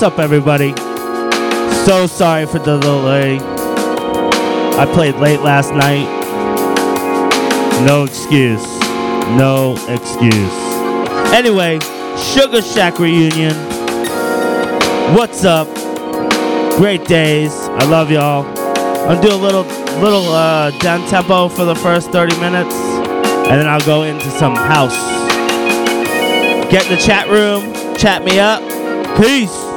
what's up, everybody? So sorry for the delay. I played late last night. No excuse. No excuse. Anyway, Sugar Shack reunion. What's up? Great days. I love y'all. I'll do a little little uh, down tempo for the first 30 minutes, and then I'll go into some house. Get in the chat room, chat me up. Peace.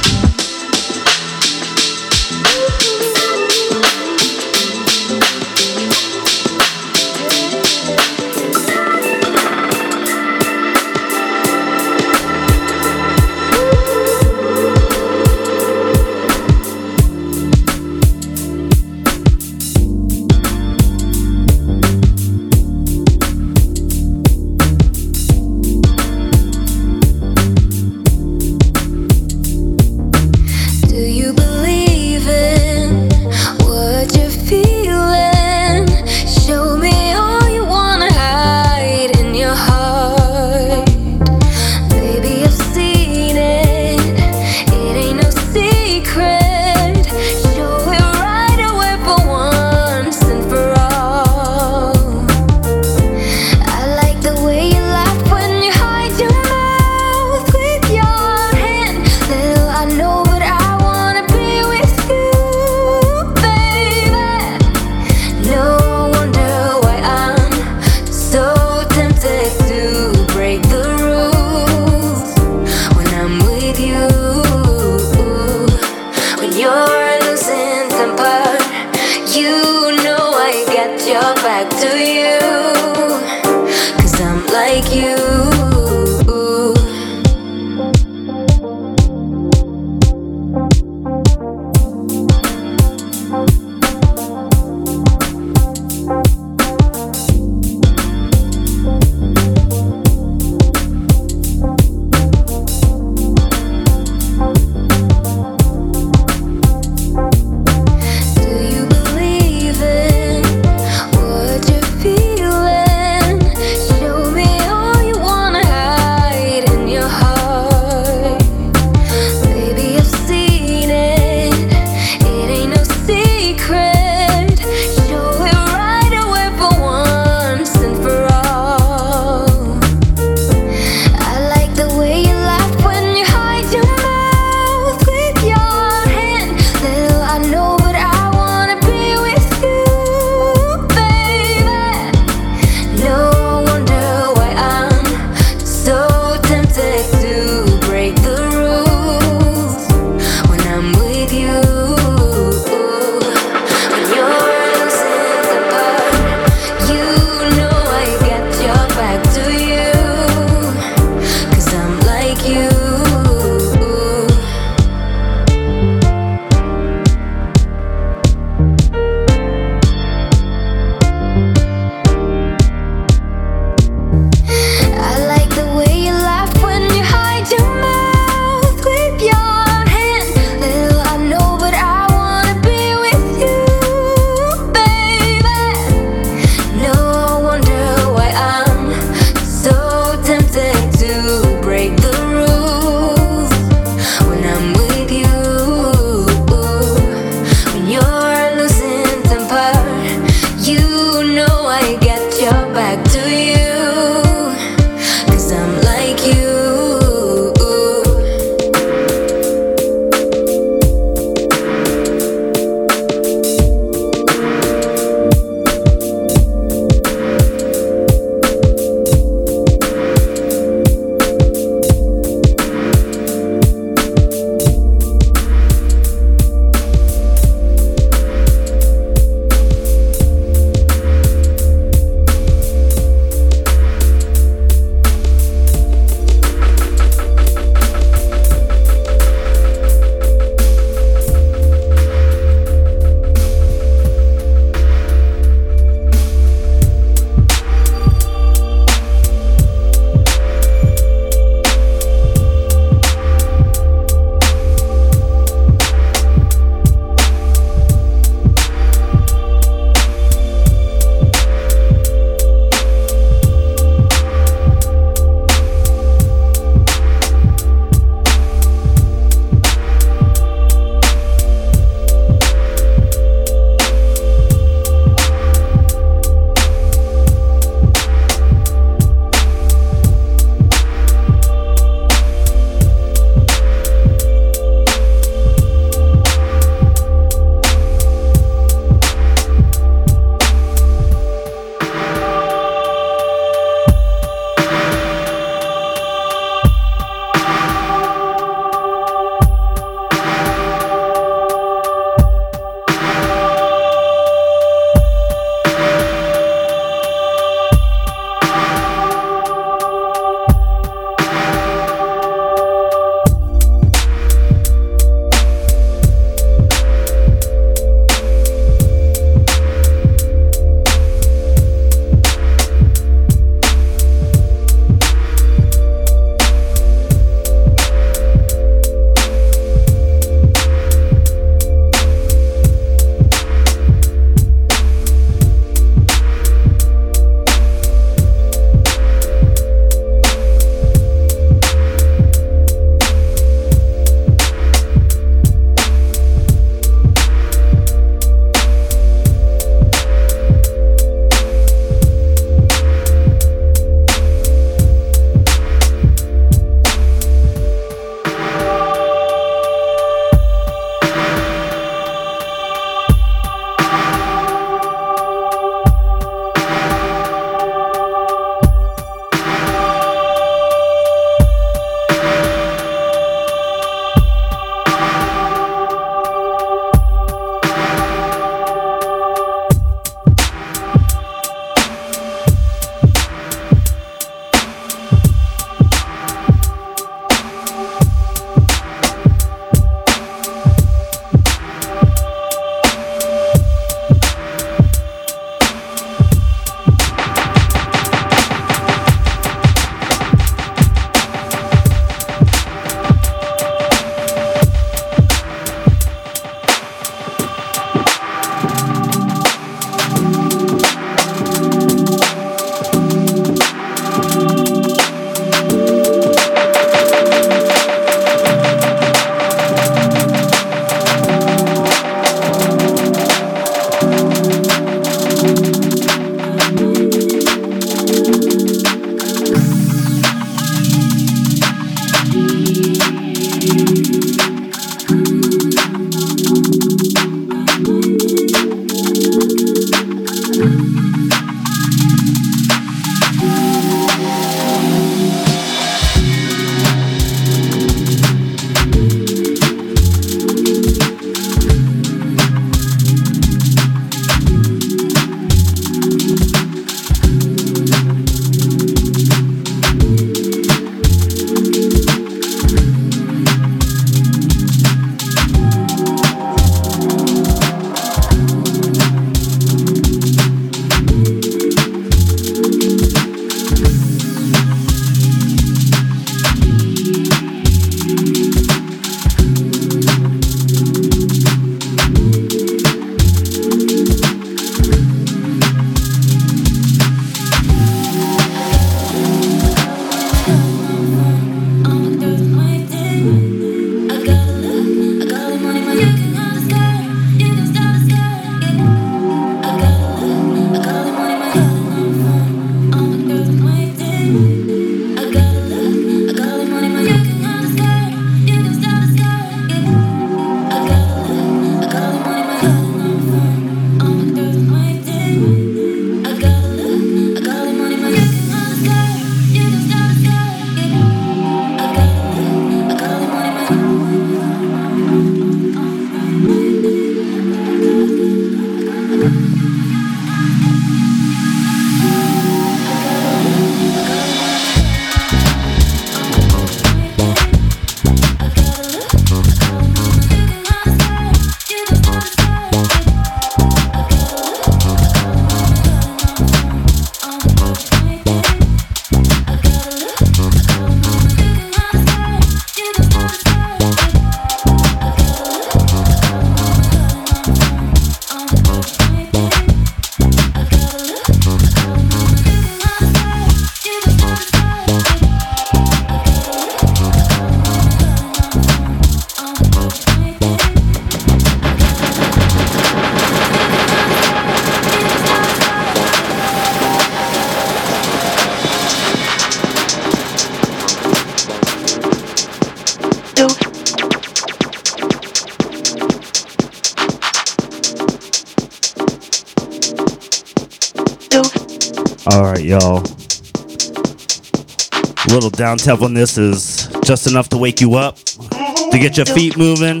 Down tempo on this is just enough to wake you up, to get your feet moving.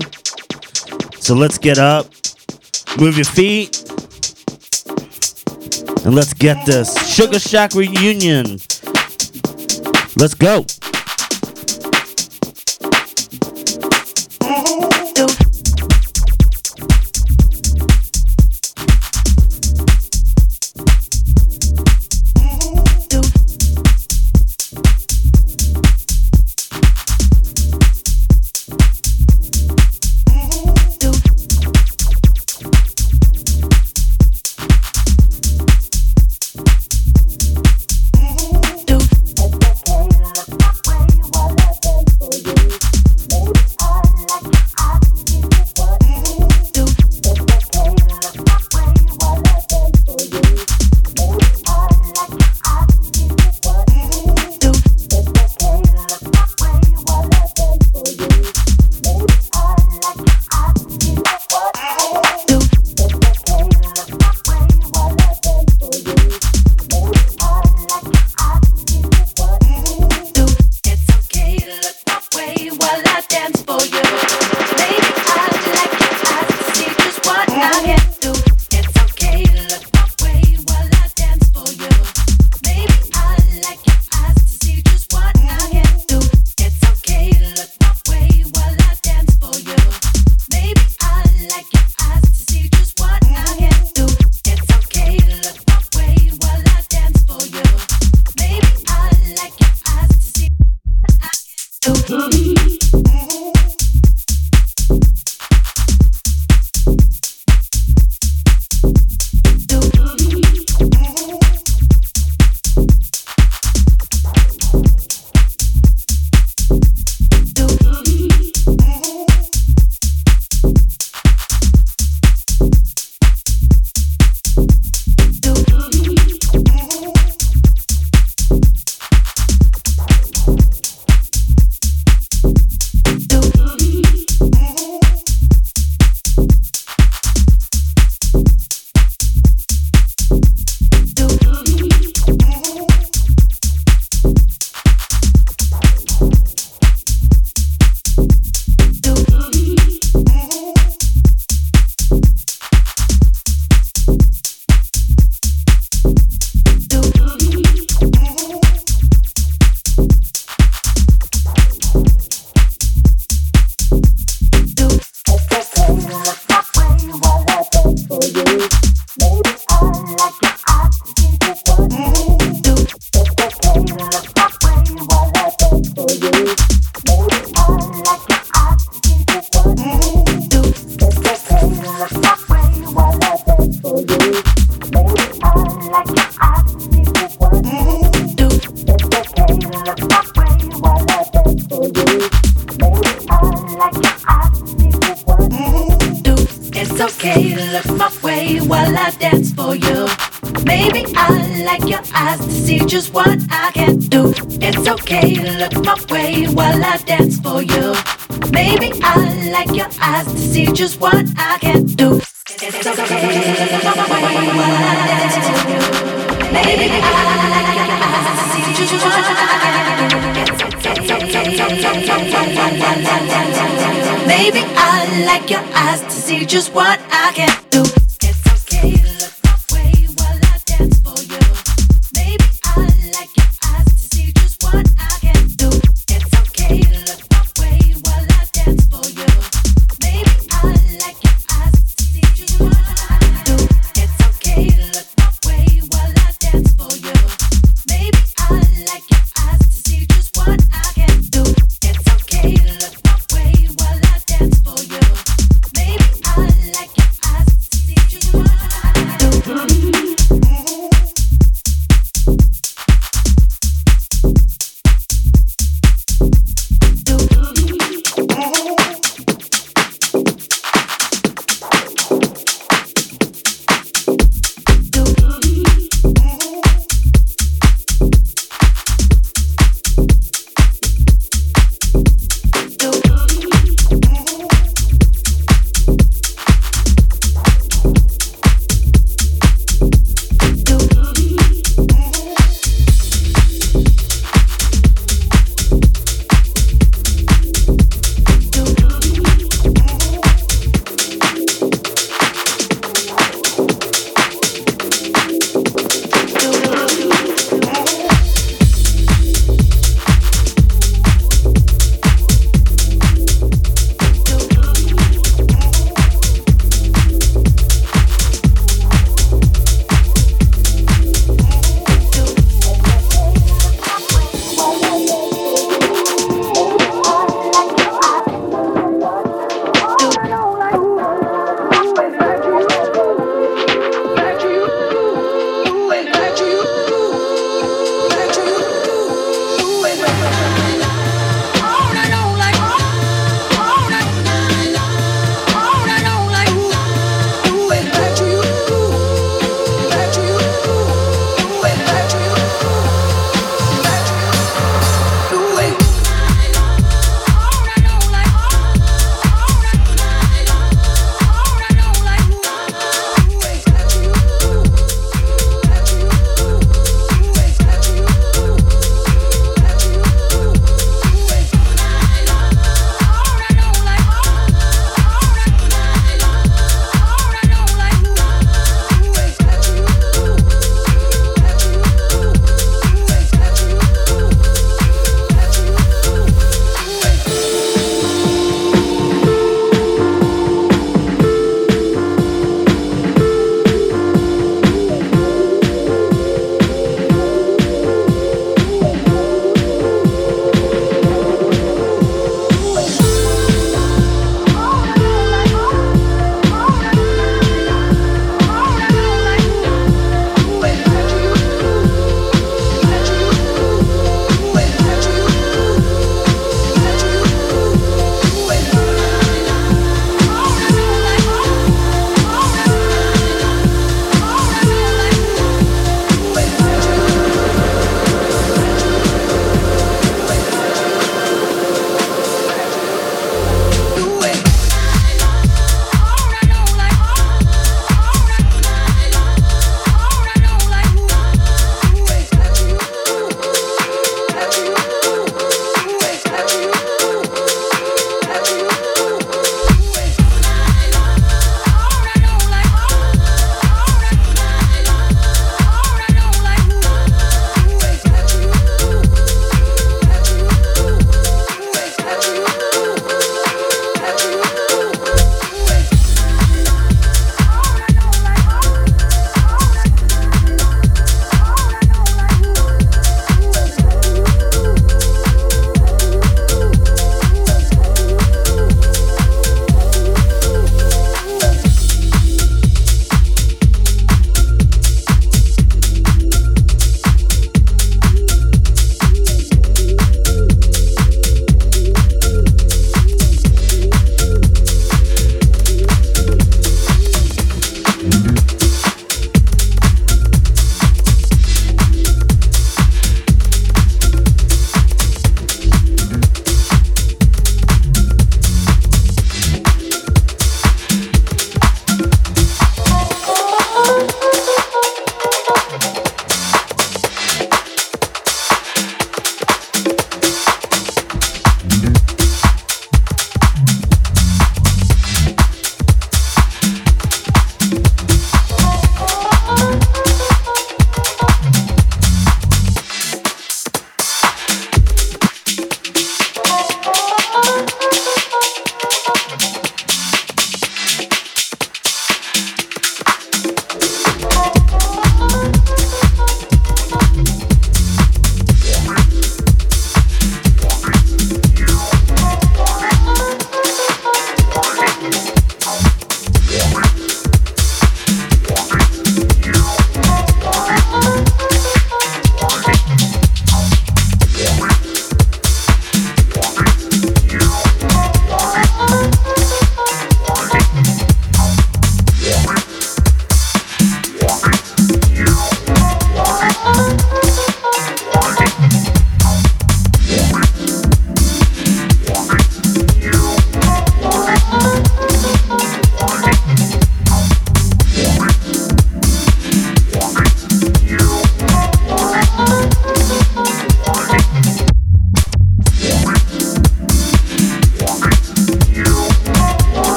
So let's get up, move your feet, and let's get this Sugar Shack reunion. Let's go.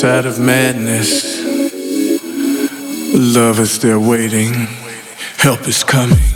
side of madness, love is there waiting, help is coming.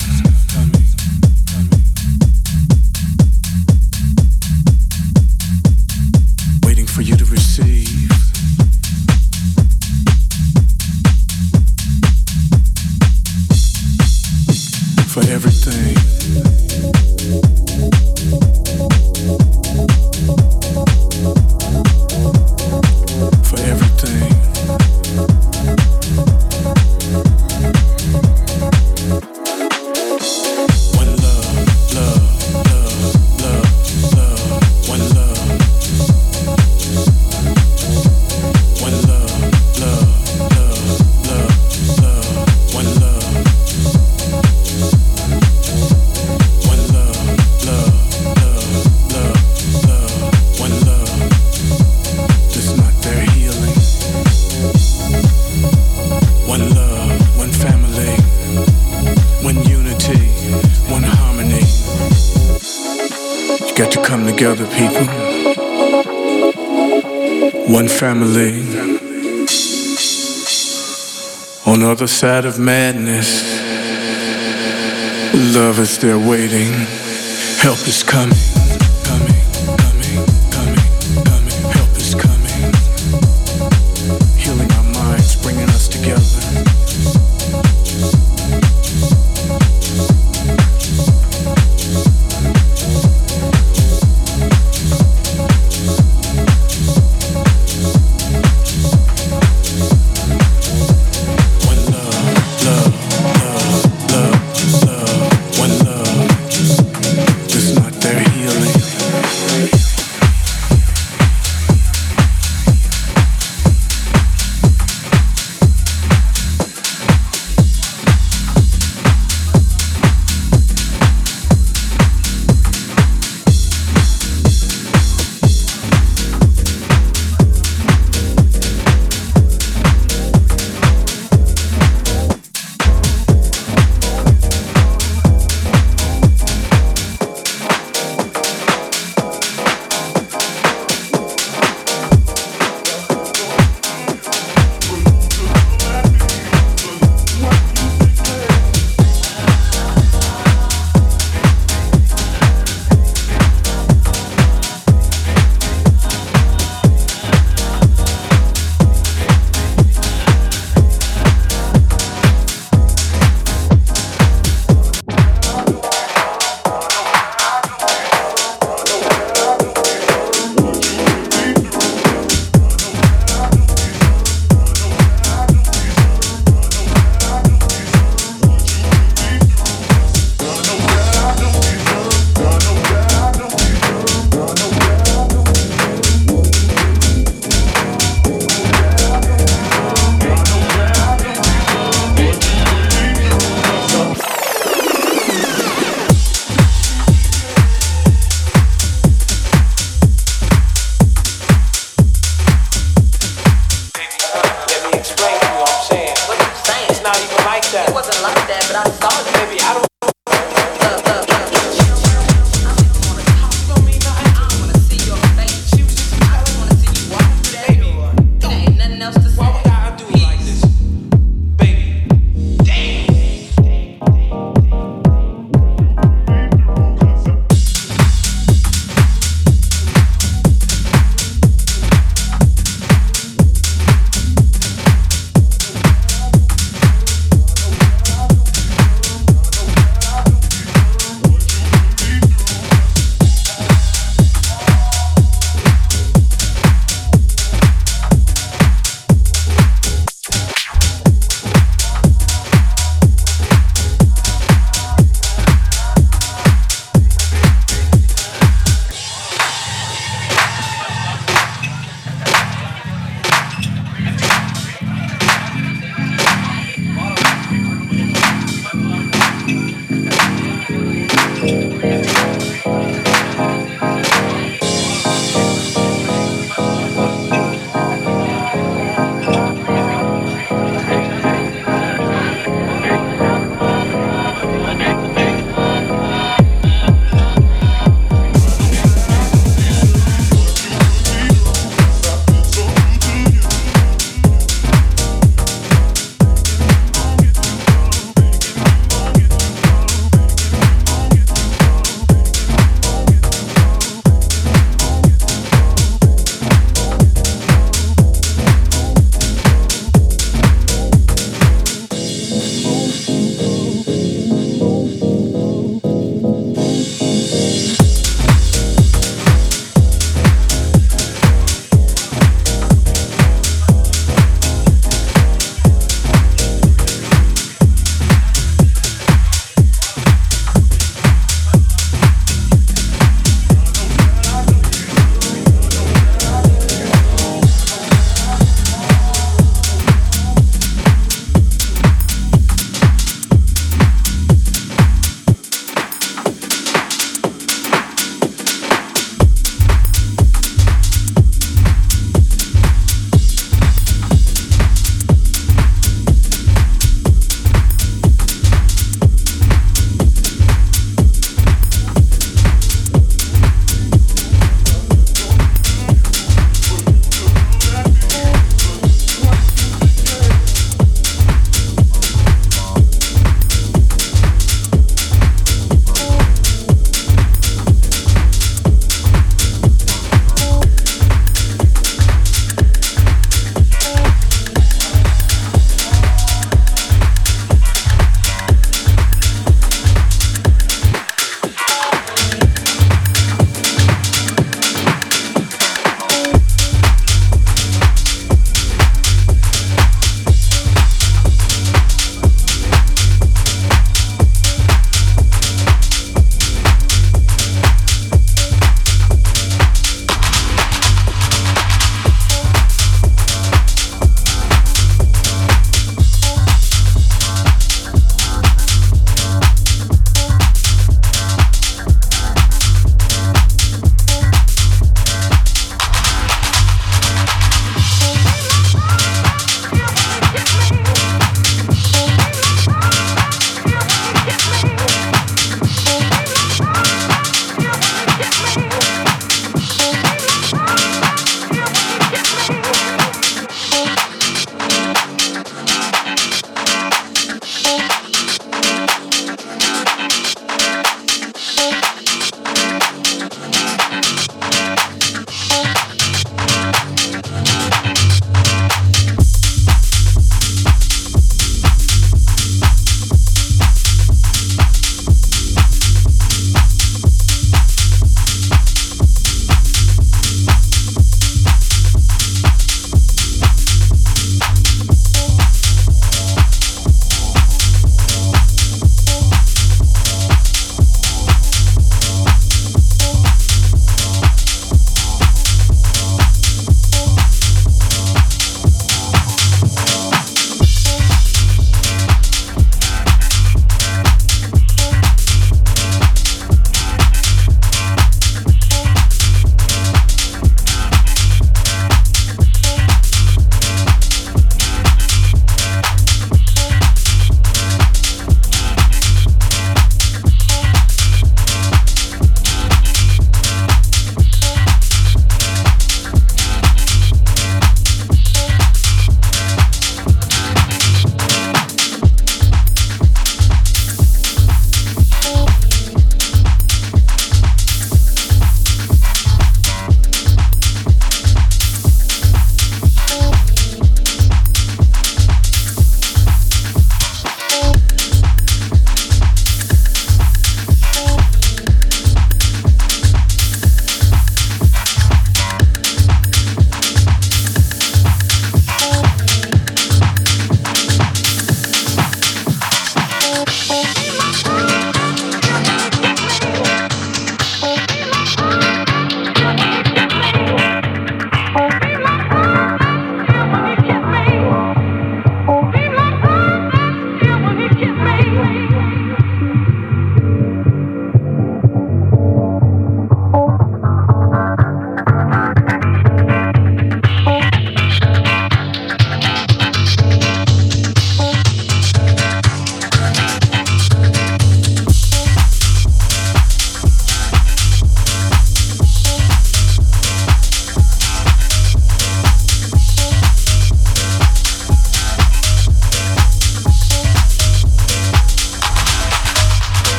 side of madness. Love is there waiting, help is coming.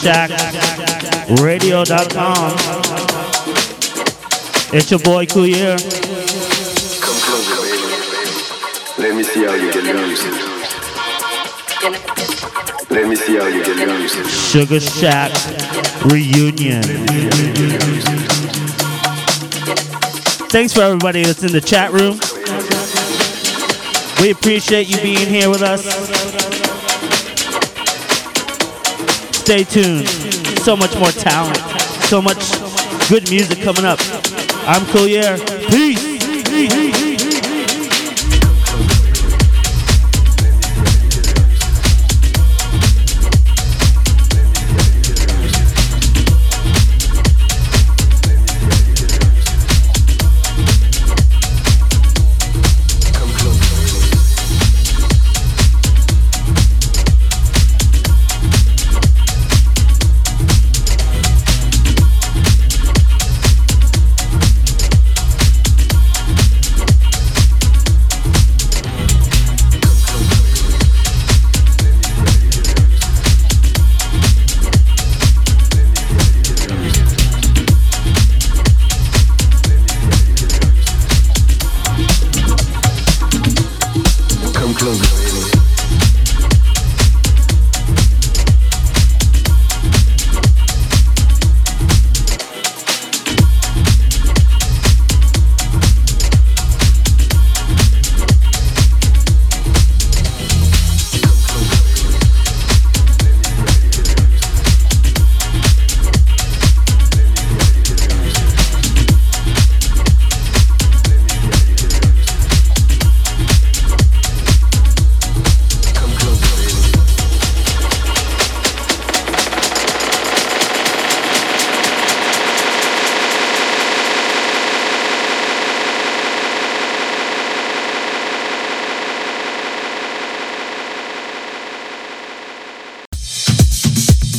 SugarShackRadio.com. It's your boy Cool Come closer, baby. Let me see how you get loose. Let me see how you get loose. Sugar Shack Reunion. Thanks for everybody that's in the chat room. We appreciate you being here with us. Stay tuned. So much more talent. So much good music coming up. I'm Coolier. Peace. Peace.